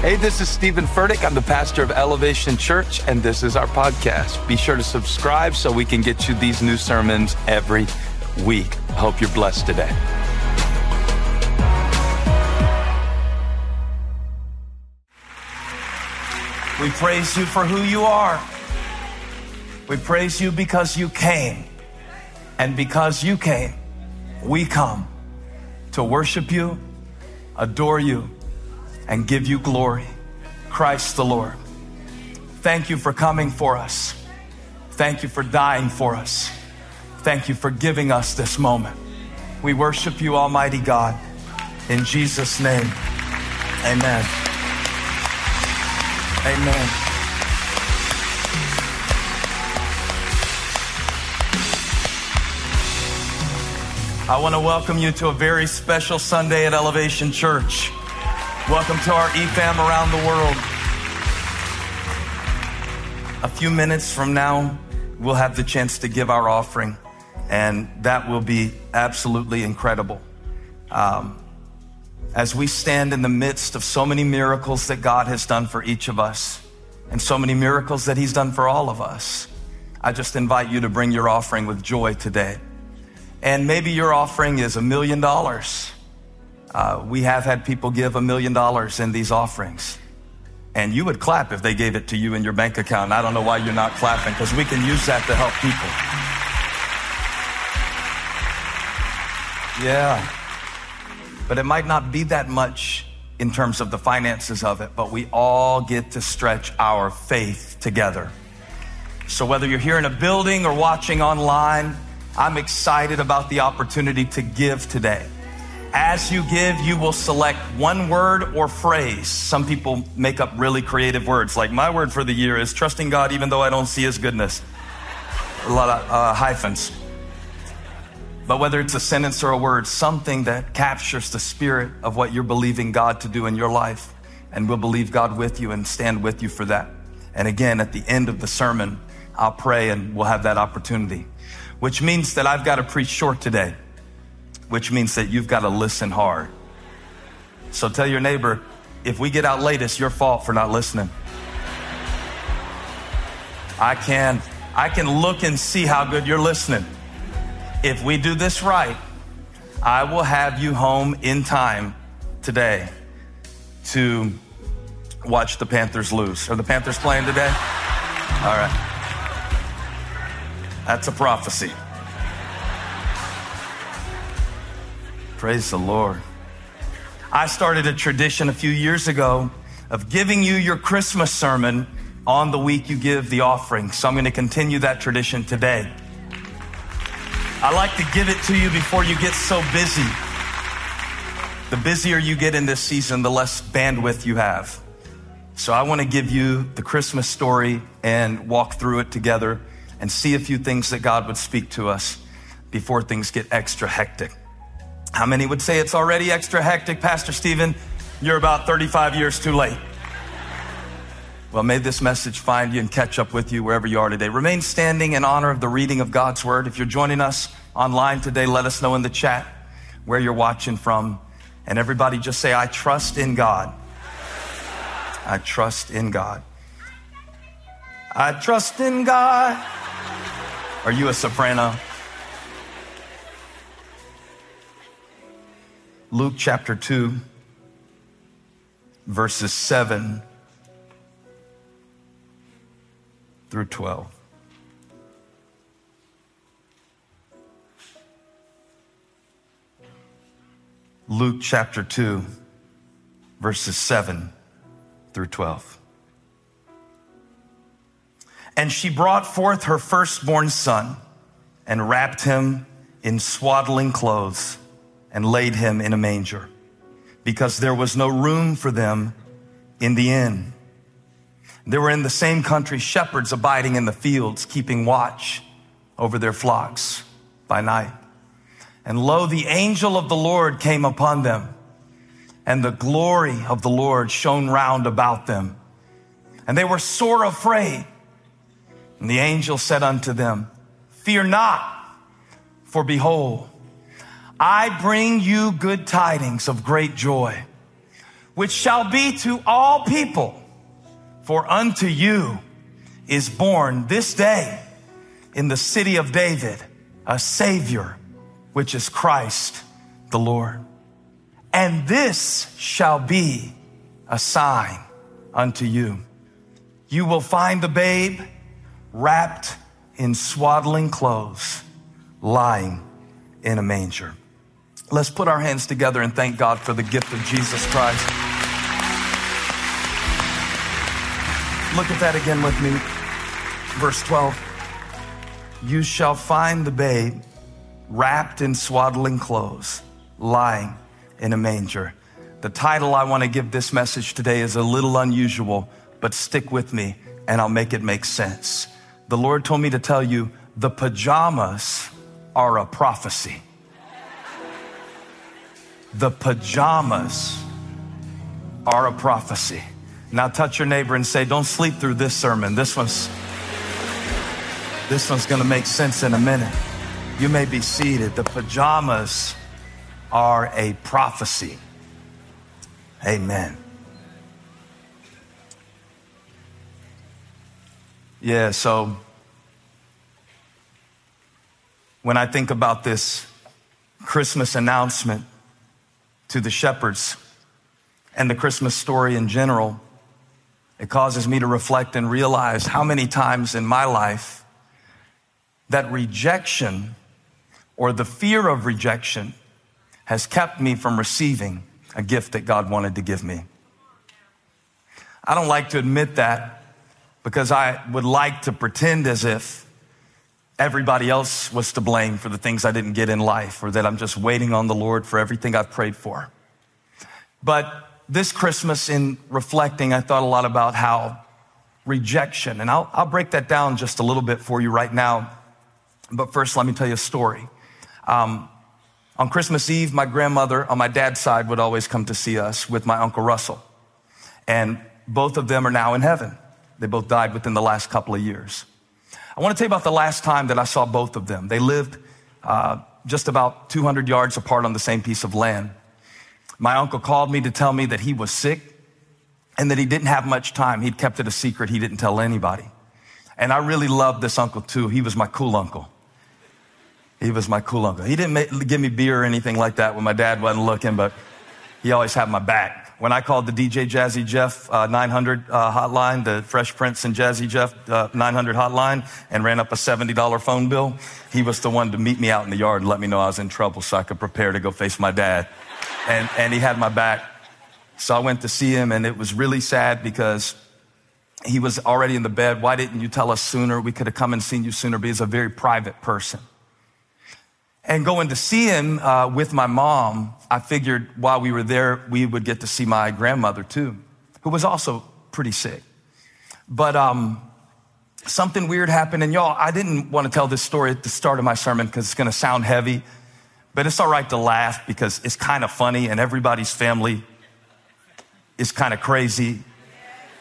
Hey, this is Steven Furtick. I'm the pastor of Elevation Church, and this is our podcast. Be sure to subscribe so we can get you these new sermons every week. I hope you're blessed today. We praise you for who you are. We praise you because you came. And because you came, we come to worship you, adore you, and give you glory. Christ the Lord. Thank you for coming for us. Thank you for dying for us. Thank you for giving us this moment. We worship you, Almighty God. In Jesus' name, amen. Amen. I want to welcome you to a very special Sunday at Elevation Church. Welcome to our eFam around the world. A few minutes from now, we'll have the chance to give our offering, and that will be absolutely incredible. Um, as we stand in the midst of so many miracles that God has done for each of us, and so many miracles that He's done for all of us, I just invite you to bring your offering with joy today. And maybe your offering is a million dollars. Uh, we have had people give a million dollars in these offerings. And you would clap if they gave it to you in your bank account. I don't know why you're not clapping because we can use that to help people. Yeah. But it might not be that much in terms of the finances of it, but we all get to stretch our faith together. So whether you're here in a building or watching online, I'm excited about the opportunity to give today. As you give, you will select one word or phrase. Some people make up really creative words, like my word for the year is trusting God even though I don't see his goodness. A lot of uh, hyphens. But whether it's a sentence or a word, something that captures the spirit of what you're believing God to do in your life, and we'll believe God with you and stand with you for that. And again, at the end of the sermon, I'll pray and we'll have that opportunity, which means that I've got to preach short today which means that you've got to listen hard. So tell your neighbor, if we get out late, it's your fault for not listening. I can, I can look and see how good you're listening. If we do this right, I will have you home in time today to watch the Panthers lose. Are the Panthers playing today? All right. That's a prophecy. Praise the Lord. I started a tradition a few years ago of giving you your Christmas sermon on the week you give the offering. So I'm going to continue that tradition today. I like to give it to you before you get so busy. The busier you get in this season, the less bandwidth you have. So I want to give you the Christmas story and walk through it together and see a few things that God would speak to us before things get extra hectic. How many would say it's already extra hectic? Pastor Steven, you're about 35 years too late. Well, may this message find you and catch up with you wherever you are today. Remain standing in honor of the reading of God's word. If you're joining us online today, let us know in the chat where you're watching from. And everybody just say, I trust in God. I trust in God. I trust in God. Are you a soprano? Luke chapter 2, verses 7 through 12. Luke chapter 2, verses 7 through 12. And she brought forth her firstborn son and wrapped him in swaddling clothes and laid him in a manger because there was no room for them in the inn. There were in the same country shepherds abiding in the fields, keeping watch over their flocks by night. And lo, the angel of the Lord came upon them, and the glory of the Lord shone round about them. And they were sore afraid. And the angel said unto them, Fear not, for behold, I bring you good tidings of great joy, which shall be to all people. For unto you is born this day in the city of David a Savior, which is Christ the Lord. And this shall be a sign unto you. You will find the babe wrapped in swaddling clothes, lying in a manger. Let's put our hands together and thank God for the gift of Jesus Christ. Look at that again with me. Verse 12. You shall find the babe wrapped in swaddling clothes, lying in a manger. The title I want to give this message today is a little unusual, but stick with me and I'll make it make sense. The Lord told me to tell you the pajamas are a prophecy the pajamas are a prophecy. Now touch your neighbor and say, don't sleep through this sermon. This one's, this one's to make sense in a minute. You may be seated. The pajamas are a prophecy. Amen. Yeah, so when I think about this Christmas announcement, to the shepherds and the Christmas story in general, it causes me to reflect and realize how many times in my life that rejection or the fear of rejection has kept me from receiving a gift that God wanted to give me. I don't like to admit that because I would like to pretend as if everybody else was to blame for the things I didn't get in life or that I'm just waiting on the Lord for everything I've prayed for. But this Christmas, in reflecting, I thought a lot about how rejection, and I'll, I'll break that down just a little bit for you right now. But first, let me tell you a story. Um, on Christmas Eve, my grandmother on my dad's side would always come to see us with my Uncle Russell. And both of them are now in heaven. They both died within the last couple of years. I want to tell you about the last time that I saw both of them. They lived uh, just about 200 yards apart on the same piece of land. My uncle called me to tell me that he was sick and that he didn't have much time. He'd kept it a secret. He didn't tell anybody. And I really loved this uncle too. He was my cool uncle. He was my cool uncle. He didn't make, give me beer or anything like that when my dad wasn't looking, but he always had my back. When I called the DJ Jazzy Jeff uh, 900 uh, hotline, the Fresh Prince and Jazzy Jeff uh, 900 hotline, and ran up a $70 phone bill, he was the one to meet me out in the yard and let me know I was in trouble so I could prepare to go face my dad. And, and he had my back. So I went to see him, and it was really sad because he was already in the bed. Why didn't you tell us sooner? We could have come and seen you sooner, but he's a very private person. And going to see him uh, with my mom, I figured while we were there, we would get to see my grandmother too, who was also pretty sick. But um, something weird happened, and y'all, I didn't want to tell this story at the start of my sermon because it's going to sound heavy, but it's all right to laugh because it's kind of funny, and everybody's family is kind of crazy.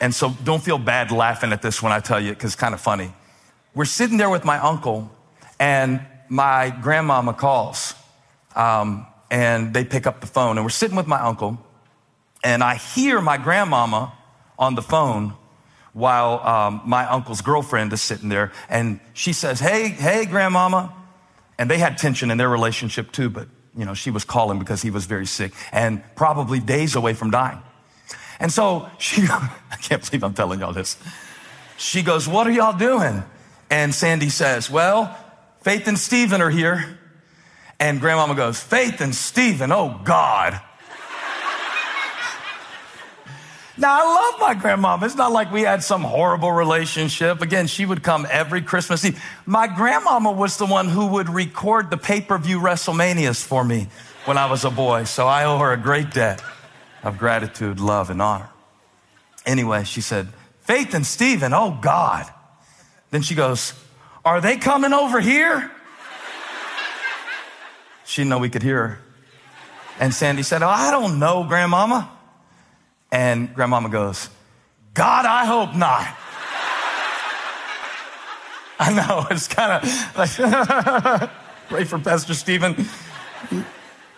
And so don't feel bad laughing at this when I tell you because it's kind of funny. We're sitting there with my uncle, and my grandmama calls um, and they pick up the phone and we're sitting with my uncle and I hear my grandmama on the phone while um, my uncle's girlfriend is sitting there and she says, Hey, hey, grandmama. And they had tension in their relationship too, but you know, she was calling because he was very sick and probably days away from dying. And so she, I can't believe I'm telling y'all this. She goes, What are y'all doing? And Sandy says, Well, Faith and Steven are here. And grandmama goes, Faith and Steven, oh God. Now, I love my grandmama. It's not like we had some horrible relationship. Again, she would come every Christmas Eve. My grandmama was the one who would record the pay per view WrestleManias for me when I was a boy. So I owe her a great debt of gratitude, love, and honor. Anyway, she said, Faith and Steven, oh God. Then she goes, Are they coming over here? She didn't know we could hear her. And Sandy said, Oh, I don't know, Grandmama. And Grandmama goes, God, I hope not. I know, it's kind of like, pray for Pastor Steven.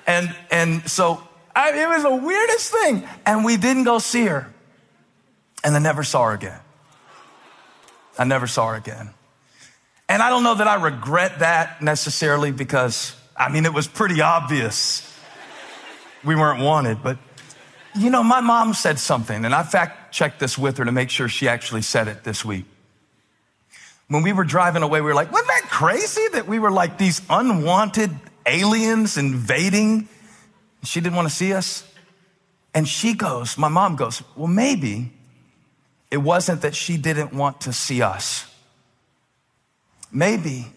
And, and so I, it was the weirdest thing. And we didn't go see her. And I never saw her again. I never saw her again. And I don't know that I regret that necessarily because, I mean, it was pretty obvious we weren't wanted. But, you know, my mom said something, and I fact checked this with her to make sure she actually said it this week. When we were driving away, we were like, wasn't that crazy that we were like these unwanted aliens invading? She didn't want to see us. And she goes, my mom goes, well, maybe it wasn't that she didn't want to see us. Maybe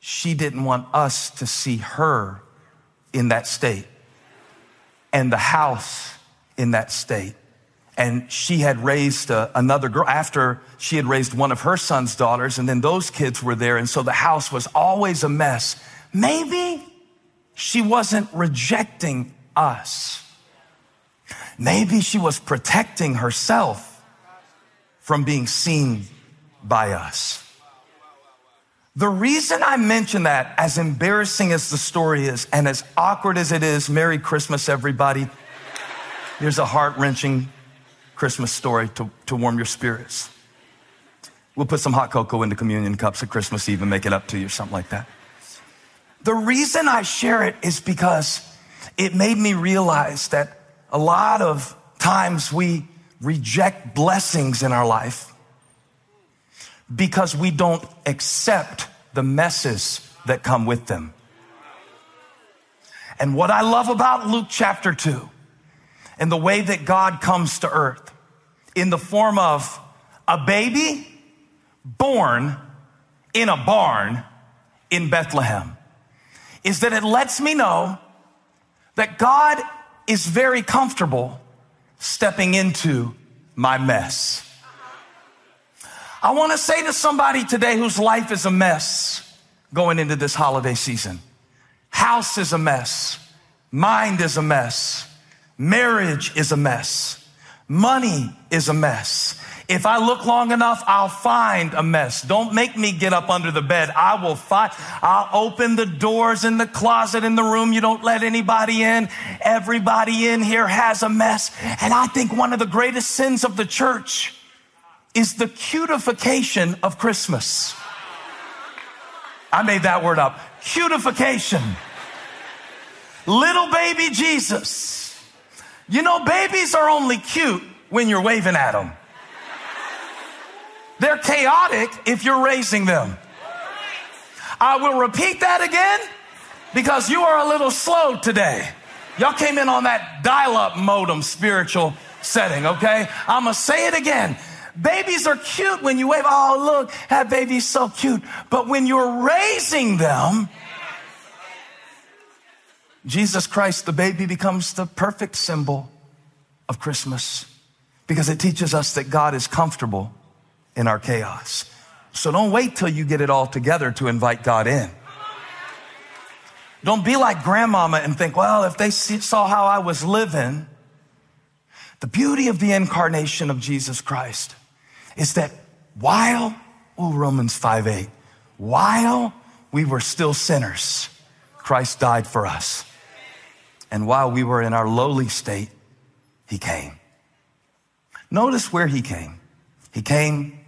she didn't want us to see her in that state and the house in that state. And she had raised uh, another girl after she had raised one of her son's daughters, and then those kids were there. And so the house was always a mess. Maybe she wasn't rejecting us. Maybe she was protecting herself from being seen by us. The reason I mention that, as embarrassing as the story is and as awkward as it is, Merry Christmas, everybody. Here's a heart wrenching Christmas story to, to warm your spirits. We'll put some hot cocoa into communion cups at Christmas Eve and make it up to you or something like that. The reason I share it is because it made me realize that a lot of times we reject blessings in our life because we don't accept the messes that come with them. And what I love about Luke chapter 2 and the way that God comes to earth in the form of a baby born in a barn in Bethlehem is that it lets me know that God is very comfortable stepping into my mess. I want to say to somebody today whose life is a mess going into this holiday season house is a mess, mind is a mess, marriage is a mess, money is a mess. If I look long enough, I'll find a mess. Don't make me get up under the bed. I will find, I'll open the doors in the closet in the room. You don't let anybody in. Everybody in here has a mess. And I think one of the greatest sins of the church is the cutification of Christmas. I made that word up. Cutification. Little baby Jesus. You know, babies are only cute when you're waving at them. They're chaotic if you're raising them. I will repeat that again because you are a little slow today. Y'all came in on that dial up modem spiritual setting, okay? I'm gonna say it again. Babies are cute when you wave. Oh, look, that baby's so cute. But when you're raising them, Jesus Christ, the baby, becomes the perfect symbol of Christmas because it teaches us that God is comfortable in our chaos. So don't wait till you get it all together to invite God in. Don't be like grandmama and think, well, if they saw how I was living, the beauty of the incarnation of Jesus Christ is that while, oh, Romans 5 8, while we were still sinners, Christ died for us. And while we were in our lowly state, he came. Notice where he came. He came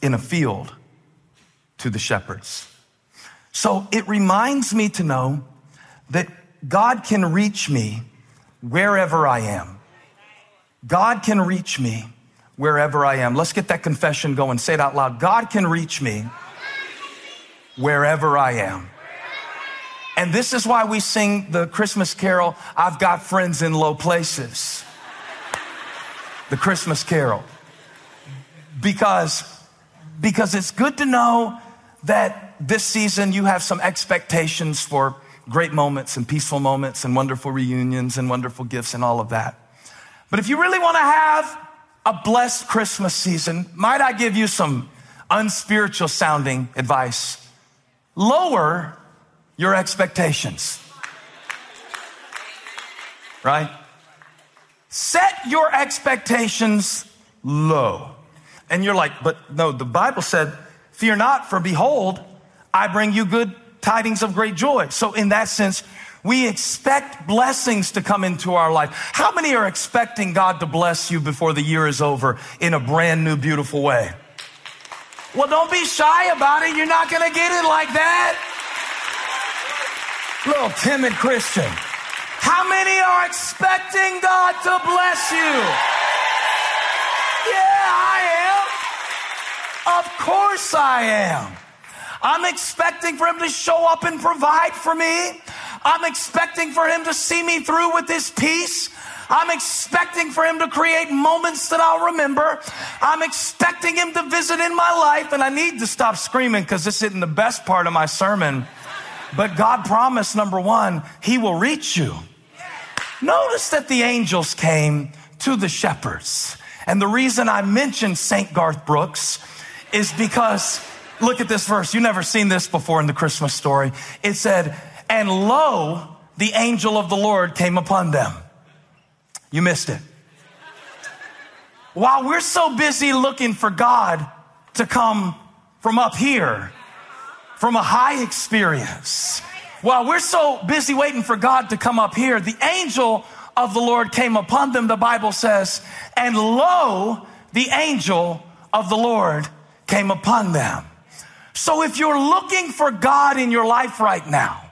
in a field to the shepherds. So it reminds me to know that God can reach me wherever I am. God can reach me wherever I am. Let's get that confession going. Say it out loud. God can reach me wherever I am. And this is why we sing the Christmas carol, I've got friends in low places. The Christmas carol. Because because it's good to know that this season you have some expectations for great moments and peaceful moments and wonderful reunions and wonderful gifts and all of that. But if you really want to have a blessed Christmas season, might I give you some unspiritual sounding advice? Lower your expectations. Right? Set your expectations low. And you're like, but no, the Bible said, fear not, for behold, I bring you good tidings of great joy. So in that sense, we expect blessings to come into our life. How many are expecting God to bless you before the year is over in a brand new, beautiful way? Well, don't be shy about it. You're not going to get it like that. Little timid Christian. How many are expecting God to bless you? Yeah, I am. Of course I am. I'm expecting for him to show up and provide for me. I'm expecting for him to see me through with his peace. I'm expecting for him to create moments that I'll remember. I'm expecting him to visit in my life. And I need to stop screaming because this isn't the best part of my sermon. But God promised, number one, he will reach you. Notice that the angels came to the shepherds. And the reason I mentioned St. Garth Brooks is because look at this verse. You never seen this before in the Christmas story. It said, and lo, the angel of the Lord came upon them. You missed it. While we're so busy looking for God to come from up here, from a high experience, while we're so busy waiting for God to come up here, the angel of the Lord came upon them, the Bible says, and lo, the angel of the Lord came upon them. So if you're looking for God in your life right now,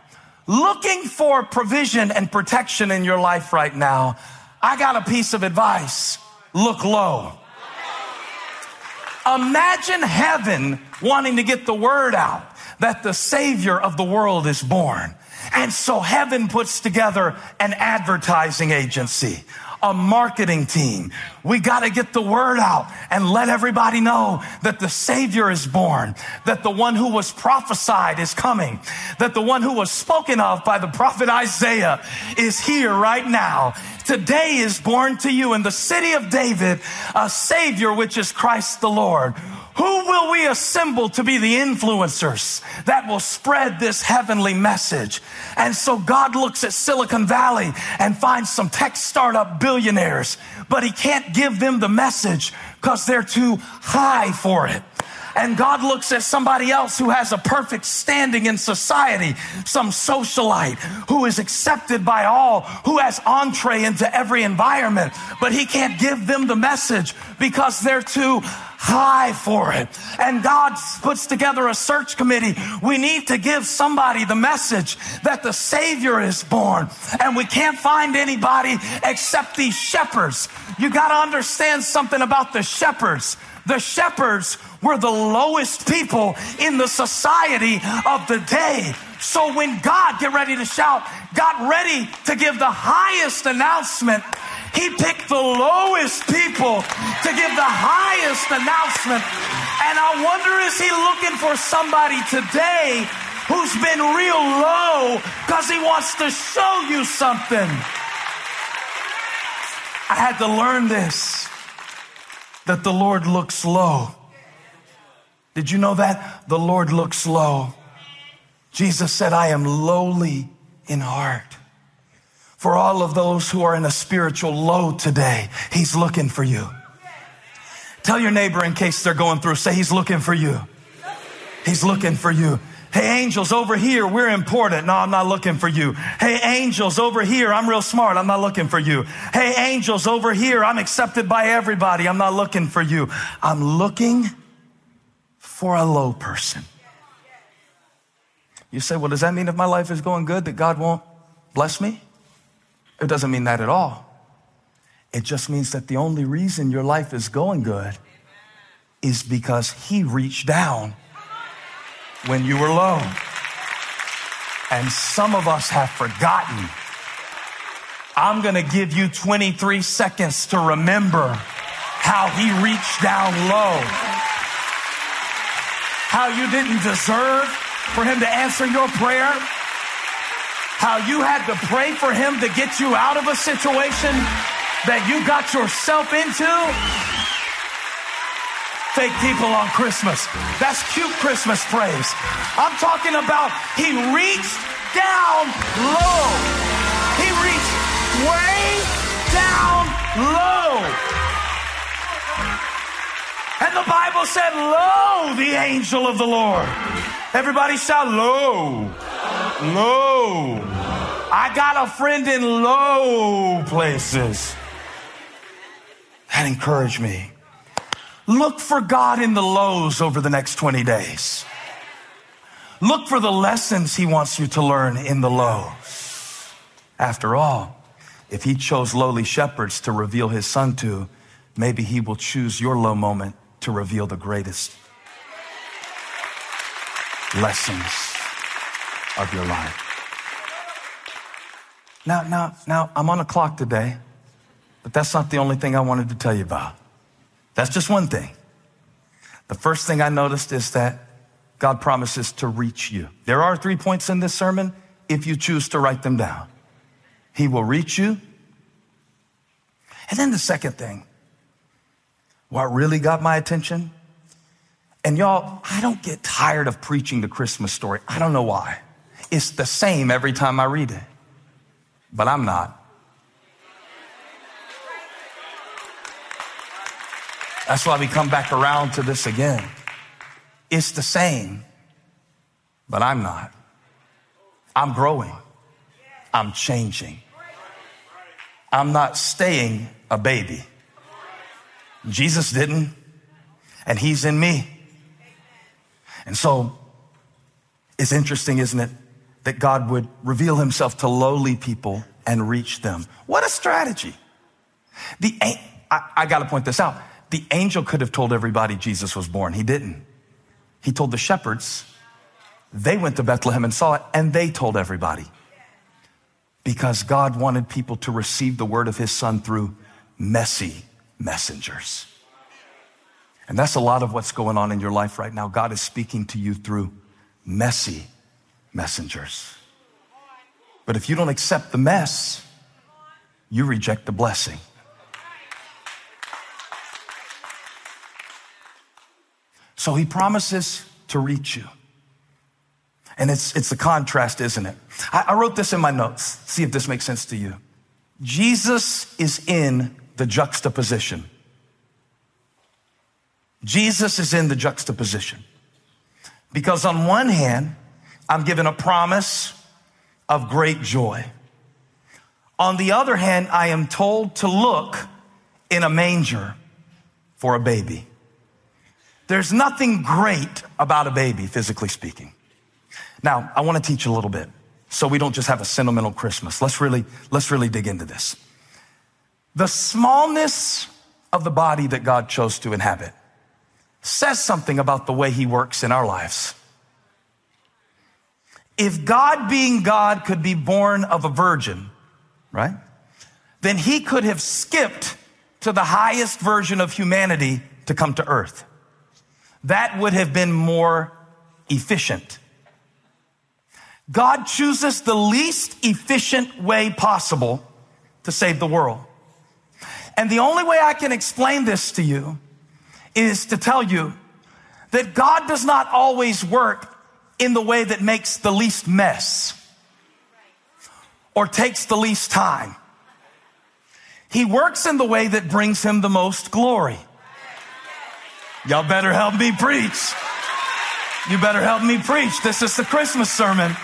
looking for provision and protection in your life right now, I got a piece of advice. Look low. Imagine heaven wanting to get the word out that the Savior of the world is born. And so heaven puts together an advertising agency a marketing team. We got to get the word out and let everybody know that the Savior is born, that the one who was prophesied is coming, that the one who was spoken of by the prophet Isaiah is here right now. Today is born to you in the city of David a Savior, which is Christ the Lord who will we assemble to be the influencers that will spread this heavenly message? And so God looks at Silicon Valley and finds some tech startup billionaires, but he can't give them the message because they're too high for it. And God looks at somebody else who has a perfect standing in society, some socialite who is accepted by all, who has entree into every environment, but he can't give them the message because they're too high for it. And God puts together a search committee. We need to give somebody the message that the Savior is born. And we can't find anybody except these shepherds. You got to understand something about the shepherds. The shepherds were the lowest people in the society of the day. So when God, get ready to shout, got ready to give the highest announcement, he picked the lowest people to give the highest announcement. And I wonder, is he looking for somebody today who's been real low because he wants to show you something? I had to learn this that the Lord looks low. Did you know that? The Lord looks low. Jesus said, I am lowly in heart. For all of those who are in a spiritual low today, He's looking for you. Tell your neighbor in case they're going through, say, He's looking for you. He's looking for you. Hey, angels over here, we're important. No, I'm not looking for you. Hey, angels over here, I'm real smart. I'm not looking for you. Hey, angels over here, I'm accepted by everybody. I'm not looking for you. I'm looking for a low person. You say, well, does that mean if my life is going good that God won't bless me? It doesn't mean that at all. It just means that the only reason your life is going good is because He reached down when you were low. And some of us have forgotten. I'm going to give you 23 seconds to remember how He reached down low how you didn't deserve for him to answer your prayer, how you had to pray for him to get you out of a situation that you got yourself into? Fake people on Christmas. That's cute Christmas praise. I'm talking about he reached down low. He reached way down low. And the Bible said, Lo, the angel of the Lord. Everybody shout, Lo. Low. I got a friend in low places. That encouraged me. Look for God in the lows over the next 20 days. Look for the lessons He wants you to learn in the lows. After all, if He chose lowly shepherds to reveal His Son to, maybe He will choose your low moment to reveal the greatest lessons of your life. Now, now, now, I'm on a clock today, but that's not the only thing I wanted to tell you about. That's just one thing. The first thing I noticed is that God promises to reach you. There are three points in this sermon if you choose to write them down. He will reach you. And then the second thing, what really got my attention, and y'all, I don't get tired of preaching the Christmas story. I don't know why. It's the same every time I read it, but I'm not. That's why we come back around to this again. It's the same, but I'm not. I'm growing. I'm changing. I'm not staying a baby. Jesus didn't, and He's in me. And so it's interesting, isn't it, that God would reveal Himself to lowly people and reach them. What a strategy. The, I, I got to point this out. The angel could have told everybody Jesus was born. He didn't. He told the shepherds. They went to Bethlehem and saw it, and they told everybody. Because God wanted people to receive the word of his son through messy messengers. And that's a lot of what's going on in your life right now. God is speaking to you through messy messengers. But if you don't accept the mess, you reject the blessing. So he promises to reach you. And it's, it's a contrast, isn't it? I, I wrote this in my notes. See if this makes sense to you. Jesus is in the juxtaposition. Jesus is in the juxtaposition. Because on one hand, I'm given a promise of great joy. On the other hand, I am told to look in a manger for a baby. There's nothing great about a baby, physically speaking. Now, I want to teach a little bit so we don't just have a sentimental Christmas. Let's really, let's really dig into this. The smallness of the body that God chose to inhabit says something about the way he works in our lives. If God being God could be born of a virgin, right? Then he could have skipped to the highest version of humanity to come to earth. That would have been more efficient. God chooses the least efficient way possible to save the world. And the only way I can explain this to you is to tell you that God does not always work in the way that makes the least mess or takes the least time. He works in the way that brings him the most glory. Y'all better help me preach. You better help me preach. This is the Christmas sermon.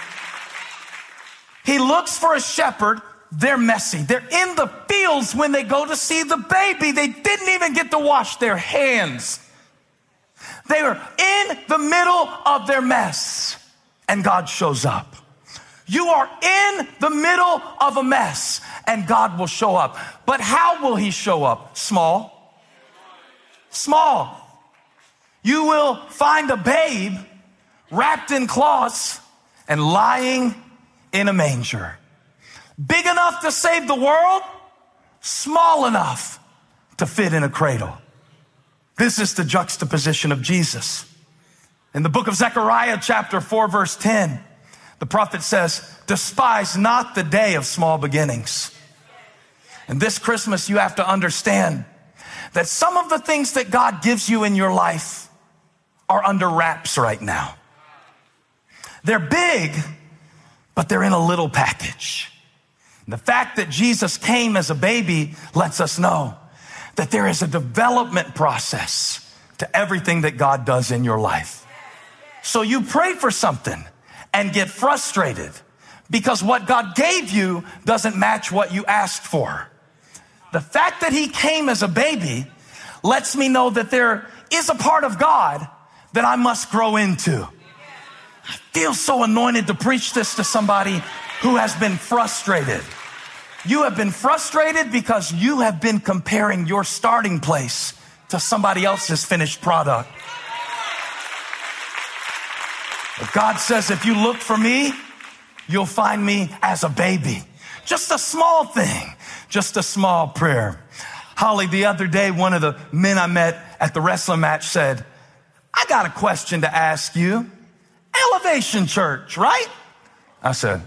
He looks for a shepherd. They're messy. They're in the fields when they go to see the baby. They didn't even get to wash their hands. They were in the middle of their mess, and God shows up. You are in the middle of a mess, and God will show up. But how will He show up? Small. Small. You will find a babe wrapped in cloths and lying in a manger. Big enough to save the world, small enough to fit in a cradle. This is the juxtaposition of Jesus. In the book of Zechariah, chapter 4, verse 10, The prophet says, despise not the day of small beginnings. And this Christmas, you have to understand that some of the things that God gives you in your life are under wraps right now. They're big, but they're in a little package. And the fact that Jesus came as a baby lets us know that there is a development process to everything that God does in your life. So you pray for something and get frustrated because what God gave you doesn't match what you asked for. The fact that he came as a baby lets me know that there is a part of God that I must grow into. I feel so anointed to preach this to somebody who has been frustrated. You have been frustrated because you have been comparing your starting place to somebody else's finished product. But God says, if you look for me, you'll find me as a baby. Just a small thing, just a small prayer. Holly, the other day, one of the men I met at the wrestling match said, I got a question to ask you. Elevation Church, right? I said,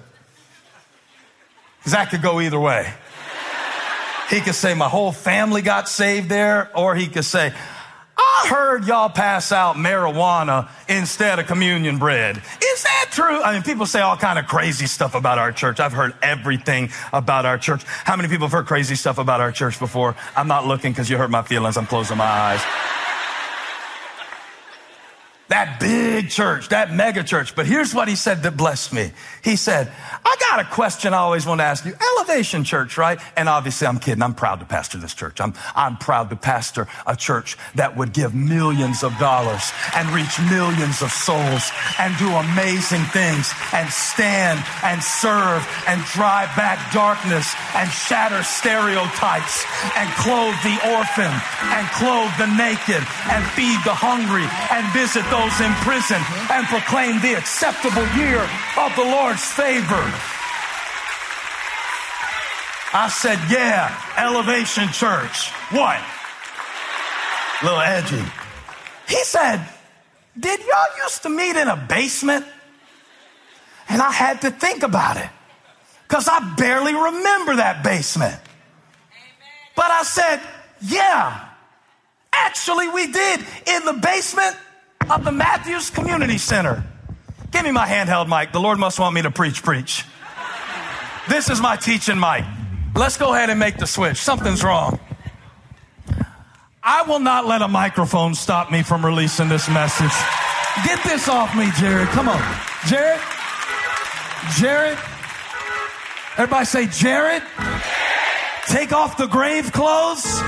that could go either way. He could say, My whole family got saved there, or he could say, I heard y'all pass out marijuana instead of communion bread. Is that true? I mean, people say all kind of crazy stuff about our church. I've heard everything about our church. How many people have heard crazy stuff about our church before? I'm not looking because you hurt my feelings. I'm closing my eyes that big church, that mega church. But here's what he said that blessed me. He said, I got a question I always want to ask you. Elevation Church, right? And obviously I'm kidding. I'm proud to pastor this church. I'm, I'm proud to pastor a church that would give millions of dollars and reach millions of souls and do amazing things and stand and serve and drive back darkness and shatter stereotypes and clothe the orphan and clothe the naked and feed the hungry and visit those in prison and proclaim the acceptable year of the Lord's favor. I said, yeah, Elevation Church. What? Little edgy. He said, did y'all used to meet in a basement? And I had to think about it because I barely remember that basement. But I said, yeah, actually we did in the basement of the Matthews Community Center. Give me my handheld mic. The Lord must want me to preach, preach. This is my teaching mic. Let's go ahead and make the switch. Something's wrong. I will not let a microphone stop me from releasing this message. Get this off me, Jared. Come on. Jared? Jared? Everybody say, Jared? Take off the grave clothes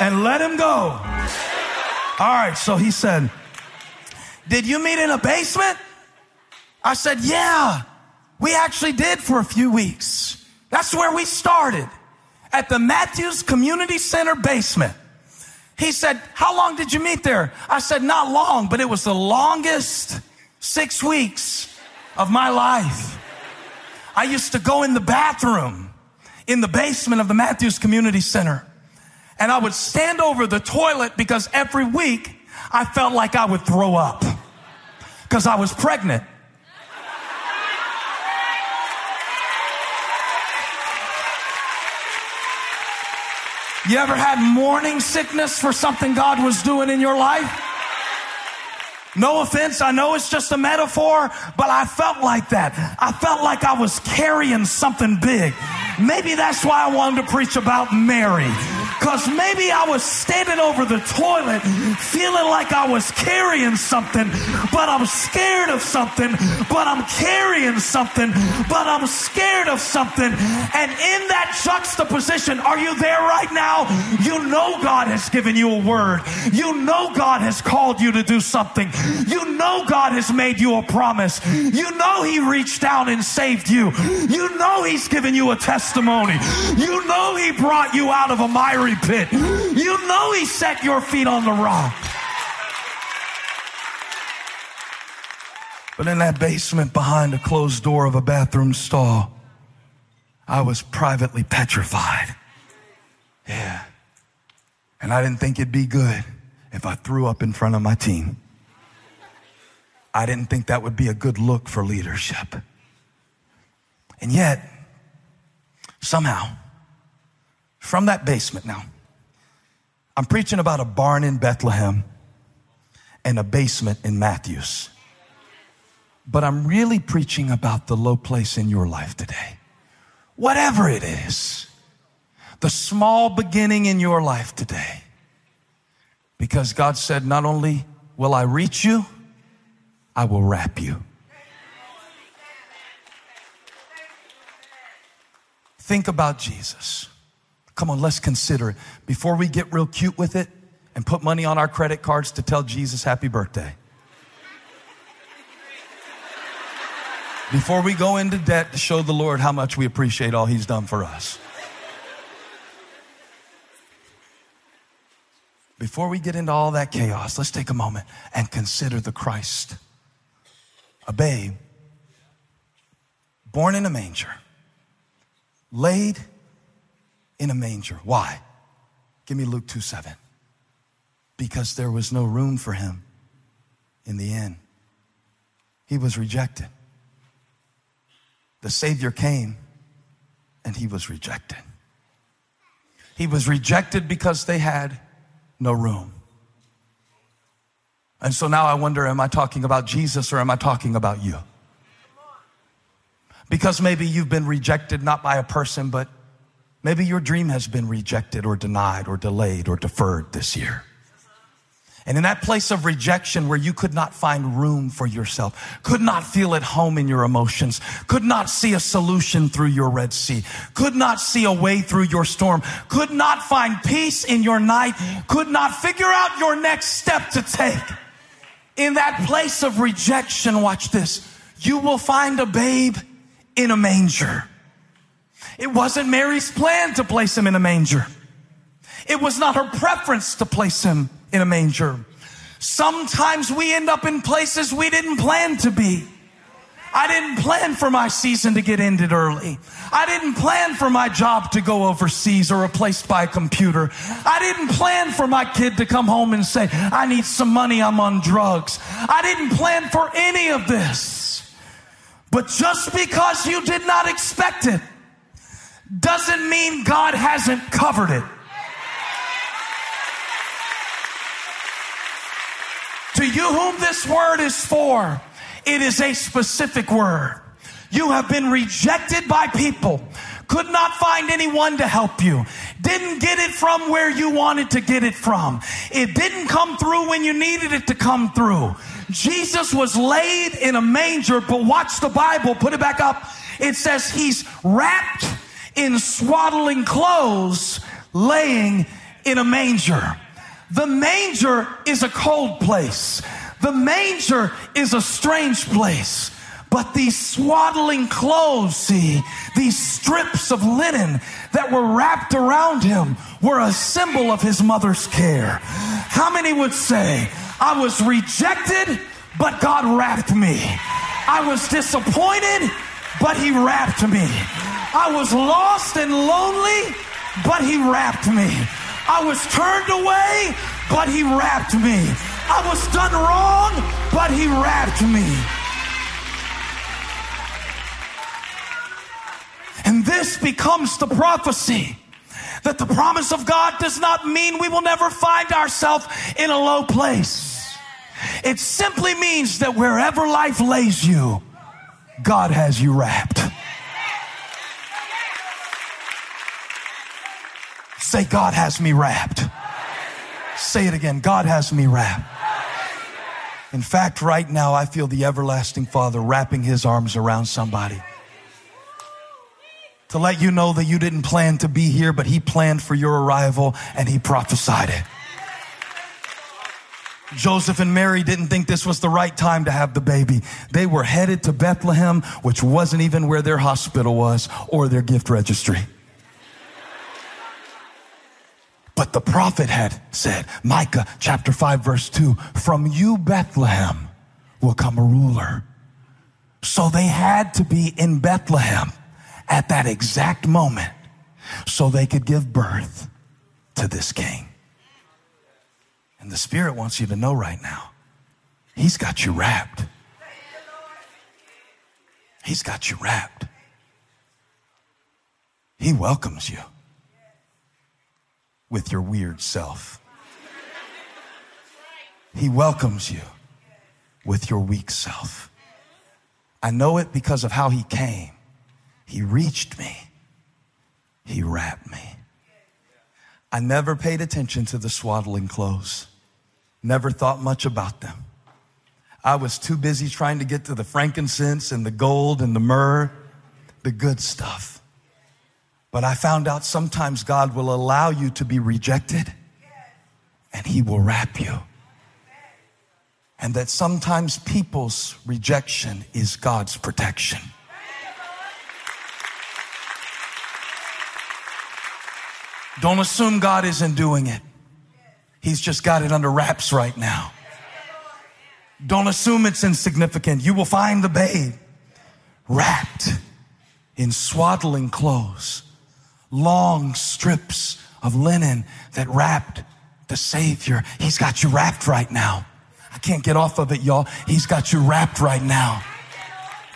and let him go. All right, so he said, did you meet in a basement? I said, Yeah, we actually did for a few weeks. That's where we started at the Matthews Community Center basement. He said, How long did you meet there? I said, Not long, but it was the longest six weeks of my life. I used to go in the bathroom in the basement of the Matthews Community Center and I would stand over the toilet because every week I felt like I would throw up because I was pregnant. You ever had morning sickness for something God was doing in your life? No offense, I know it's just a metaphor, but I felt like that. I felt like I was carrying something big. Maybe that's why I wanted to preach about Mary. Because maybe I was standing over the toilet feeling like I was carrying something, but I'm scared of something, but I'm carrying something, but I'm scared of something. And in that juxtaposition, are you there right now? You know God has given you a word. You know God has called you to do something. You know God has made you a promise. You know He reached down and saved you. You know He's given you a testimony. You know He brought you out of a miry pit. You know He set your feet on the rock. But in that basement behind a closed door of a bathroom stall, I was privately petrified. Yeah. And I didn't think it'd be good if I threw up in front of my team. I didn't think that would be a good look for leadership. And yet, somehow, from that basement now, I'm preaching about a barn in Bethlehem and a basement in Matthews. But I'm really preaching about the low place in your life today. Whatever it is, the small beginning in your life today. Because God said, Not only will I reach you, I will wrap you. Think about Jesus. Come on, let's consider it. Before we get real cute with it and put money on our credit cards to tell Jesus happy birthday. Before we go into debt to show the Lord how much we appreciate all He's done for us. Before we get into all that chaos, let's take a moment and consider the Christ, a babe born in a manger laid in a manger. Why? Give me Luke 2 7. Because there was no room for him in the inn. He was rejected. The Savior came and he was rejected. He was rejected because they had no room. And so now I wonder am I talking about Jesus or am I talking about you? Because maybe you've been rejected not by a person, but maybe your dream has been rejected or denied or delayed or deferred this year. And in that place of rejection where you could not find room for yourself, could not feel at home in your emotions, could not see a solution through your Red Sea, could not see a way through your storm, could not find peace in your night, could not figure out your next step to take. In that place of rejection, watch this, you will find a babe in a manger. It wasn't Mary's plan to place him in a manger. It was not her preference to place him in a manger. Sometimes we end up in places we didn't plan to be. I didn't plan for my season to get ended early. I didn't plan for my job to go overseas or replaced by a computer. I didn't plan for my kid to come home and say, I need some money, I'm on drugs. I didn't plan for any of this. But just because you did not expect it doesn't mean God hasn't covered it. To you whom this word is for, it is a specific word. You have been rejected by people, could not find anyone to help you, didn't get it from where you wanted to get it from. It didn't come through when you needed it to come through. Jesus was laid in a manger, but watch the Bible, put it back up. It says he's wrapped in swaddling clothes, laying in a manger. The manger is a cold place. The manger is a strange place. But these swaddling clothes, see, these strips of linen that were wrapped around him were a symbol of his mother's care. How many would say, I was rejected, but God wrapped me. I was disappointed, but He wrapped me. I was lost and lonely, but He wrapped me. I was turned away, but He wrapped me. I was done wrong, but He wrapped me. And this becomes the prophecy that the promise of God does not mean we will never find ourselves in a low place. It simply means that wherever life lays you, God has you wrapped. Say, God has me wrapped. Say it again. God has me wrapped. In fact, right now, I feel the everlasting Father wrapping his arms around somebody to let you know that you didn't plan to be here, but he planned for your arrival and he prophesied it. Joseph and Mary didn't think this was the right time to have the baby. They were headed to Bethlehem, which wasn't even where their hospital was or their gift registry. But the prophet had said, Micah chapter 5, verse 2, from you, Bethlehem, will come a ruler. So they had to be in Bethlehem at that exact moment so they could give birth to this king. And the Spirit wants you to know right now, He's got you wrapped. He's got you wrapped. He welcomes you with your weird self. He welcomes you with your weak self. I know it because of how he came. He reached me. He wrapped me. I never paid attention to the swaddling clothes. Never thought much about them. I was too busy trying to get to the frankincense and the gold and the myrrh, the good stuff. But I found out sometimes God will allow you to be rejected and he will wrap you. And that sometimes people's rejection is God's protection. Don't assume God isn't doing it. He's just got it under wraps right now. Don't assume it's insignificant. You will find the babe wrapped in swaddling clothes, long strips of linen that wrapped the Savior. He's got you wrapped right now. I can't get off of it, y'all. He's got you wrapped right now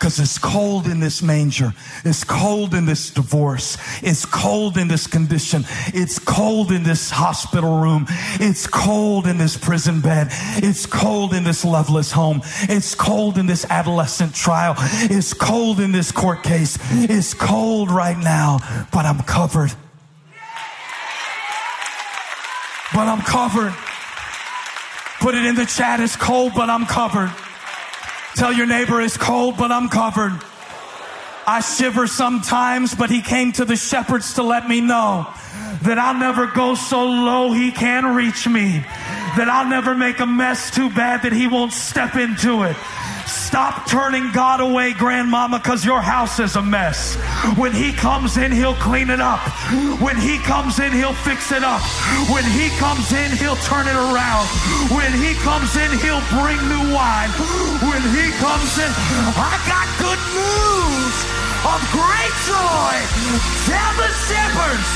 because it's cold in this manger. It's cold in this divorce. It's cold in this condition. It's cold in this hospital room. It's cold in this prison bed. It's cold in this loveless home. It's cold in this adolescent trial. It's cold in this court case. It's cold right now, but I'm covered. But I'm covered. Put it in the chat. It's cold, but I'm covered. Tell your neighbor it's cold, but I'm covered. I shiver sometimes, but he came to the shepherds to let me know that I'll never go so low he can't reach me. That I'll never make a mess too bad that he won't step into it. Stop turning God away, grandmama, because your house is a mess. When He comes in, He'll clean it up. When He comes in, He'll fix it up. When He comes in, He'll turn it around. When He comes in, He'll bring new wine. When He comes in, I got good news of great joy. Tell the shepherds,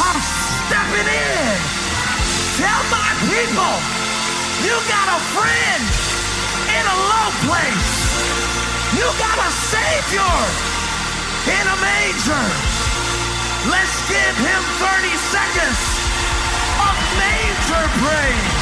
I'm stepping in. Tell my people, you got a friend in a low place. You got a Savior in a manger. Let's give him 30 seconds of major praise.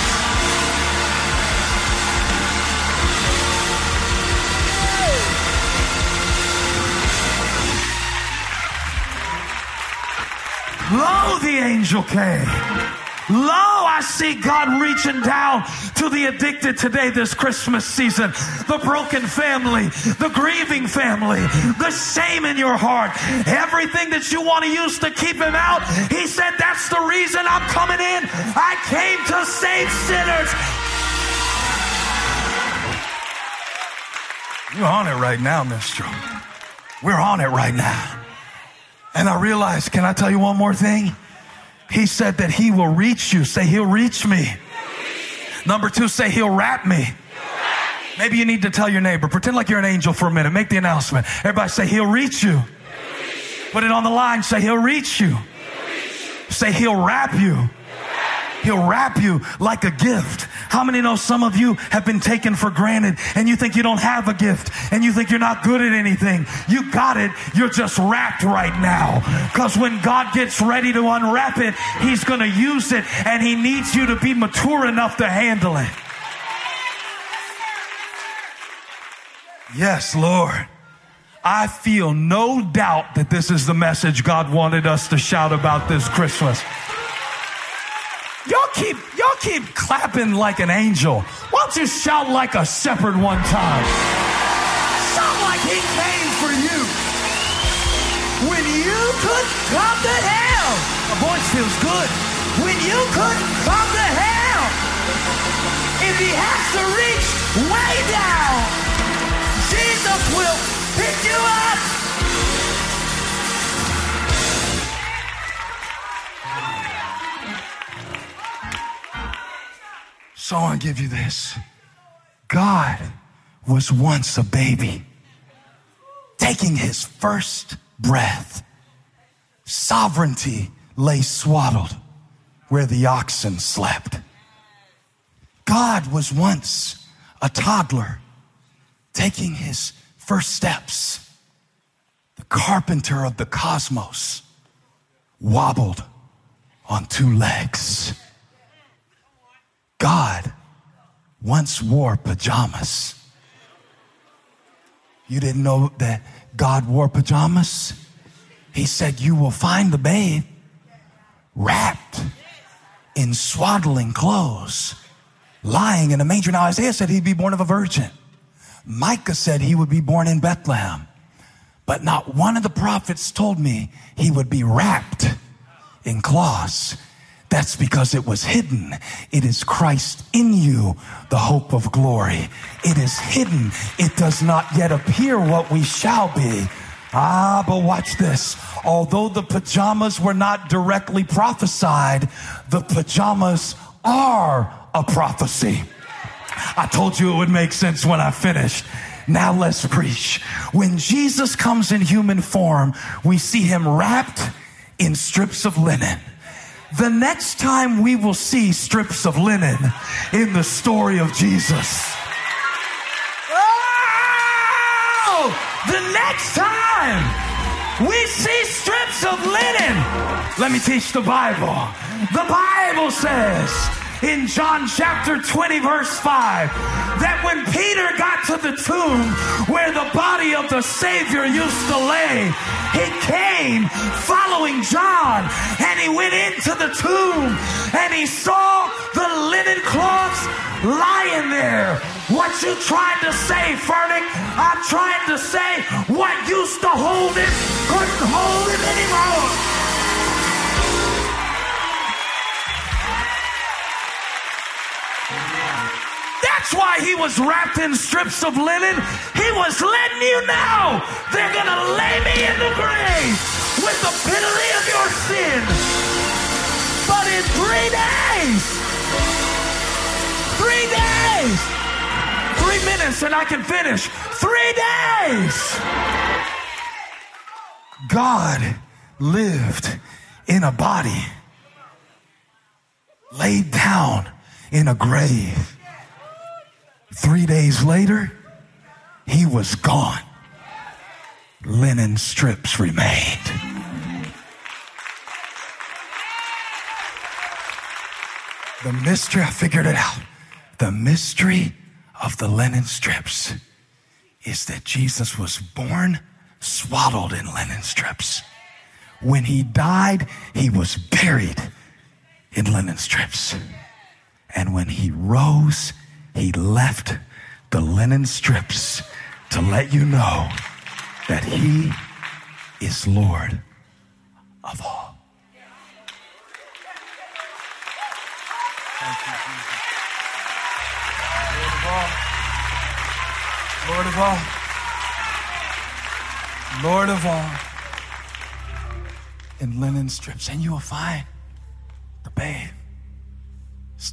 Lo, the angel came. Lo, I see God reaching down to the addicted today this Christmas season. The broken family, the grieving family, the shame in your heart, everything that you want to use to keep him out. He said, That's the reason I'm coming in. I came to save sinners. You're on it right now, Mister. We're on it right now. And I realize, can I tell you one more thing? He said that he will reach you. Say, he'll reach me. Number two, say, he'll wrap me. Maybe you need to tell your neighbor, pretend like you're an angel for a minute. Make the announcement. Everybody say, he'll reach you. Put it on the line. Say, he'll reach you. Say, he'll wrap you. He'll wrap you like a gift. How many know some of you have been taken for granted and you think you don't have a gift and you think you're not good at anything? You got it. You're just wrapped right now. Because when God gets ready to unwrap it, He's going to use it and He needs you to be mature enough to handle it. Yes, Lord. I feel no doubt that this is the message God wanted us to shout about this Christmas. Y'all keep, y'all keep clapping like an angel. Why don't you shout like a shepherd one time? Shout like he came for you. When you could come to hell. My voice feels good. When you could come to hell. If he has to reach way down, Jesus will pick you up So I give you this. God was once a baby, taking his first breath. Sovereignty lay swaddled where the oxen slept. God was once a toddler, taking his first steps. The carpenter of the cosmos, wobbled on two legs. God once wore pajamas. You didn't know that God wore pajamas? He said, You will find the babe wrapped in swaddling clothes, lying in a manger. Now, Isaiah said he'd be born of a virgin. Micah said he would be born in Bethlehem. But not one of the prophets told me he would be wrapped in cloths. That's because it was hidden. It is Christ in you, the hope of glory. It is hidden. It does not yet appear what we shall be. Ah, but watch this. Although the pajamas were not directly prophesied, the pajamas are a prophecy. I told you it would make sense when I finished. Now let's preach. When Jesus comes in human form, we see him wrapped in strips of linen. The next time we will see strips of linen in the story of Jesus. Oh, the next time we see strips of linen. Let me teach the Bible. The Bible says in John chapter 20, verse 5, that when Peter got to the tomb where the body of the Savior used to lay, he came following John and he went into the tomb and he saw the linen cloths lying there. What you trying to say, Furtick? I'm trying to say what used to hold him couldn't hold him anymore. That's why he was wrapped in strips of linen. He was letting you know they're going to lay me in the grave with the penalty of your sin. But in three days, three days, three minutes and I can finish. Three days. God lived in a body, laid down in a grave Three days later, he was gone. Linen strips remained. The mystery, I figured it out. The mystery of the linen strips is that Jesus was born swaddled in linen strips. When he died, he was buried in linen strips. And when he rose, he left the linen strips to let you know that he is Lord of all. Thank you, Jesus. Lord of all. Lord of all. Lord of all. In linen strips. And you will find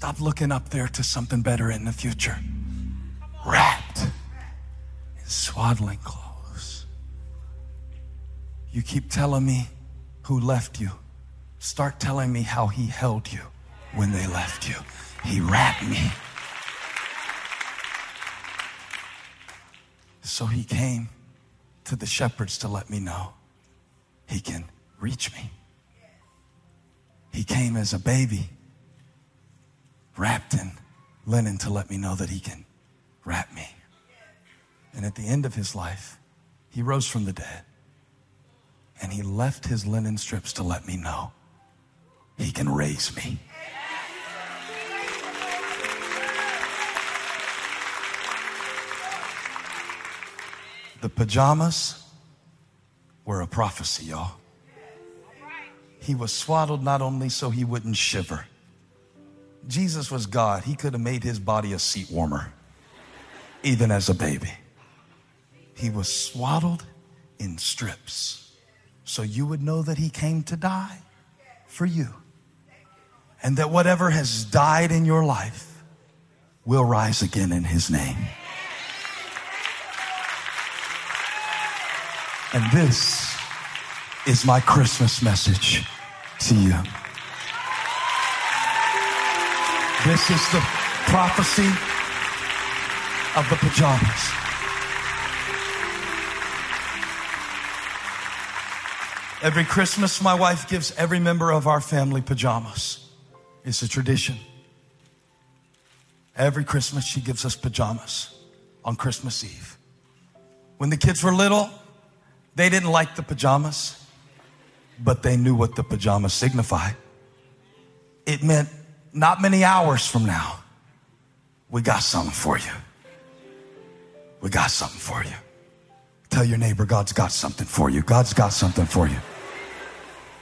Stop looking up there to something better in the future. Wrapped in swaddling clothes. You keep telling me who left you. Start telling me how he held you when they left you. He wrapped me. So he came to the shepherds to let me know he can reach me. He came as a baby wrapped in linen to let me know that he can wrap me. And at the end of his life, he rose from the dead and he left his linen strips to let me know he can raise me. The pajamas were a prophecy, y'all. He was swaddled not only so he wouldn't shiver Jesus was God. He could have made his body a seat warmer, even as a baby. He was swaddled in strips so you would know that he came to die for you. And that whatever has died in your life will rise again in his name. And this is my Christmas message to you. This is the prophecy of the pajamas. Every Christmas, my wife gives every member of our family pajamas. It's a tradition. Every Christmas, she gives us pajamas on Christmas Eve. When the kids were little, they didn't like the pajamas, but they knew what the pajamas signified. It meant not many hours from now, we got something for you. We got something for you. Tell your neighbor, God's got something for you. God's got something for you.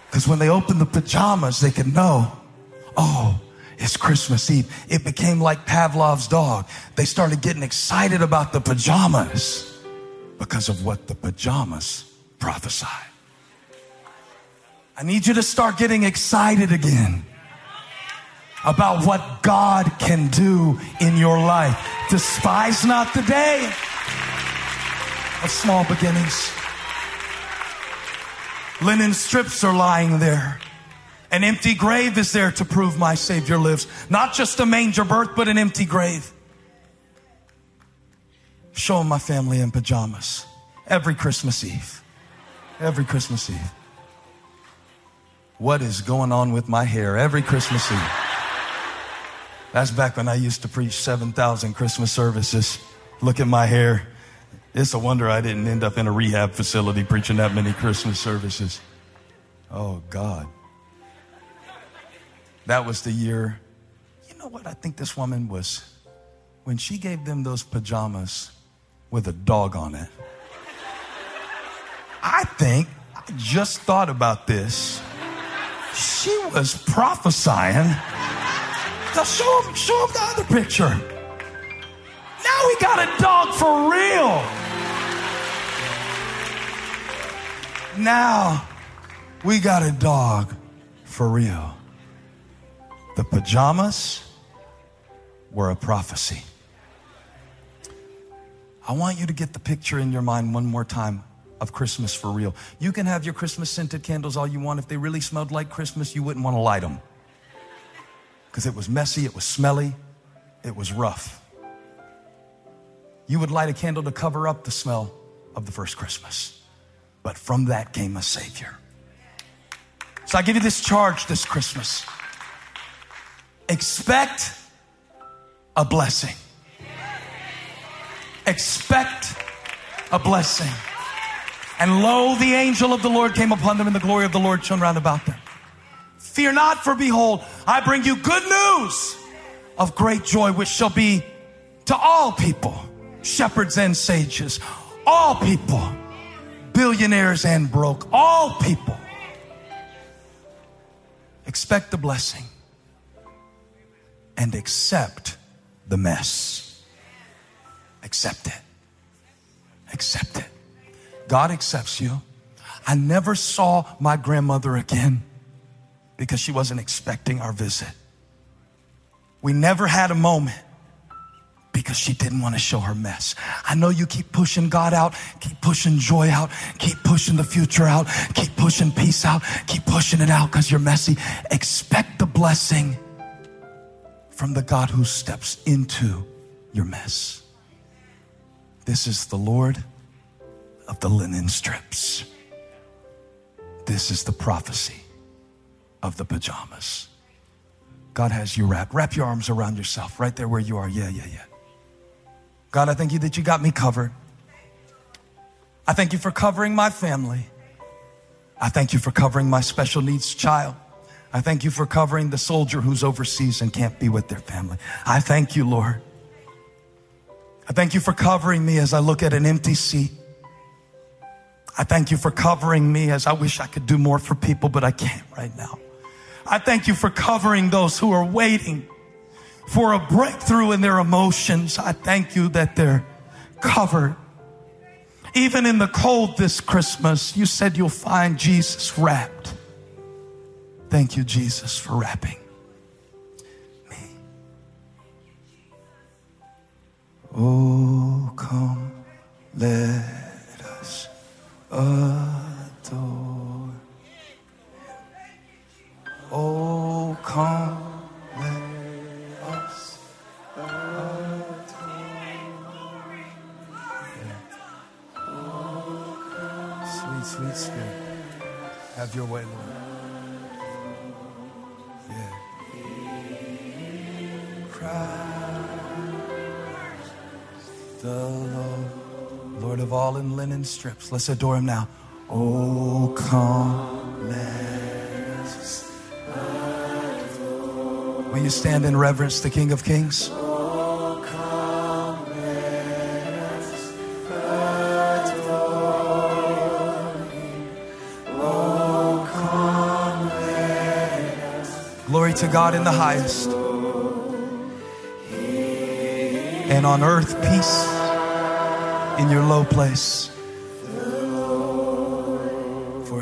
Because when they opened the pajamas, they could know, oh, it's Christmas Eve. It became like Pavlov's dog. They started getting excited about the pajamas because of what the pajamas prophesied. I need you to start getting excited again about what God can do in your life. Despise not the day of small beginnings. Linen strips are lying there. An empty grave is there to prove my Savior lives. Not just a manger birth, but an empty grave. Showing my family in pajamas every Christmas Eve. Every Christmas Eve. What is going on with my hair every Christmas Eve? That's back when I used to preach 7,000 Christmas services. Look at my hair. It's a wonder I didn't end up in a rehab facility preaching that many Christmas services. Oh, God. That was the year. You know what? I think this woman was, when she gave them those pajamas with a dog on it. I think, I just thought about this. She was prophesying. Now show him, show him the other picture. Now we got a dog for real. Now we got a dog for real. The pajamas were a prophecy. I want you to get the picture in your mind one more time of Christmas for real. You can have your Christmas scented candles all you want. If they really smelled like Christmas, you wouldn't want to light them because it was messy, it was smelly, it was rough. You would light a candle to cover up the smell of the first Christmas. But from that came a Savior. So I give you this charge this Christmas expect a blessing. Expect a blessing. And lo, the angel of the Lord came upon them, and the glory of the Lord shone round about them. Fear not, for behold, I bring you good news of great joy, which shall be to all people, shepherds and sages, all people, billionaires and broke, all people. Expect the blessing and accept the mess. Accept it. Accept it. God accepts you. I never saw my grandmother again because she wasn't expecting our visit. We never had a moment because she didn't want to show her mess. I know you keep pushing God out, keep pushing joy out, keep pushing the future out, keep pushing peace out, keep pushing it out because you're messy. Expect the blessing from the God who steps into your mess. This is the Lord of the linen strips. This is the prophecy of the pajamas. God has you wrapped. Wrap your arms around yourself right there where you are. Yeah, yeah, yeah. God, I thank you that you got me covered. I thank you for covering my family. I thank you for covering my special needs child. I thank you for covering the soldier who's overseas and can't be with their family. I thank you, Lord. I thank you for covering me as I look at an empty seat. I thank you for covering me as I wish I could do more for people, but I can't right now. I thank you for covering those who are waiting for a breakthrough in their emotions. I thank you that they're covered. Even in the cold this Christmas, you said you'll find Jesus wrapped. Thank you, Jesus, for wrapping strips. Let's adore him now. Oh, come, let us adore. Will you stand in reverence to King of Kings? oh come oh come Glory to God in the highest. And on earth, peace in your low place.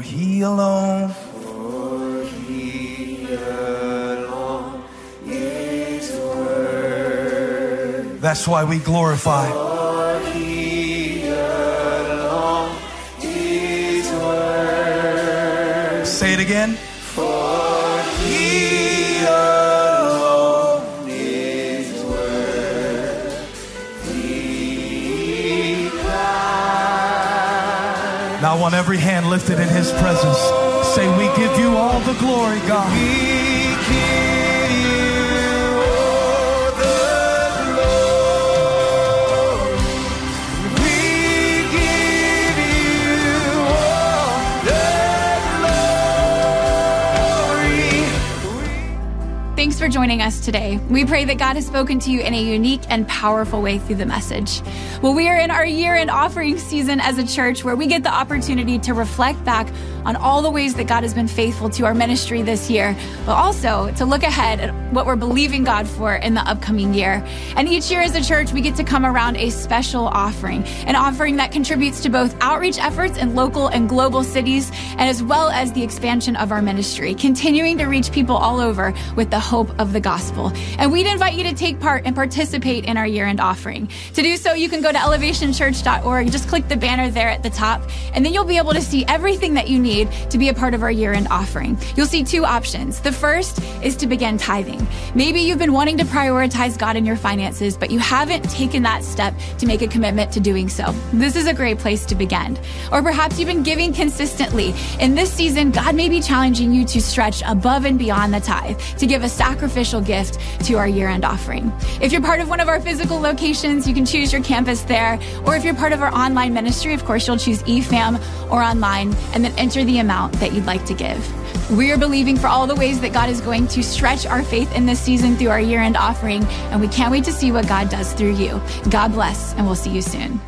For he alone. That's why we glorify. Say it again. Want every hand lifted in His presence. Say, We give you all the glory, God. Joining us today. We pray that God has spoken to you in a unique and powerful way through the message. Well, we are in our year end offering season as a church where we get the opportunity to reflect back on all the ways that God has been faithful to our ministry this year, but also to look ahead at what we're believing God for in the upcoming year. And each year as a church, we get to come around a special offering, an offering that contributes to both outreach efforts in local and global cities, and as well as the expansion of our ministry, continuing to reach people all over with the hope of the gospel. And we'd invite you to take part and participate in our year end offering. To do so, you can go to elevationchurch.org, just click the banner there at the top, and then you'll be able to see everything that you need to be a part of our year end offering. You'll see two options. The first is to begin tithing. Maybe you've been wanting to prioritize God in your finances, but you haven't taken that step to make a commitment to doing so. This is a great place to begin. Or perhaps you've been giving consistently. In this season, God may be challenging you to stretch above and beyond the tithe, to give a sacrificial gift to our year end offering. If you're part of one of our physical locations, you can choose your campus there. Or if you're part of our online ministry, of course, you'll choose eFam or online and then enter the amount that you'd like to give. We are believing for all the ways that God is going to stretch our faith in this season through our year end offering, and we can't wait to see what God does through you. God bless, and we'll see you soon.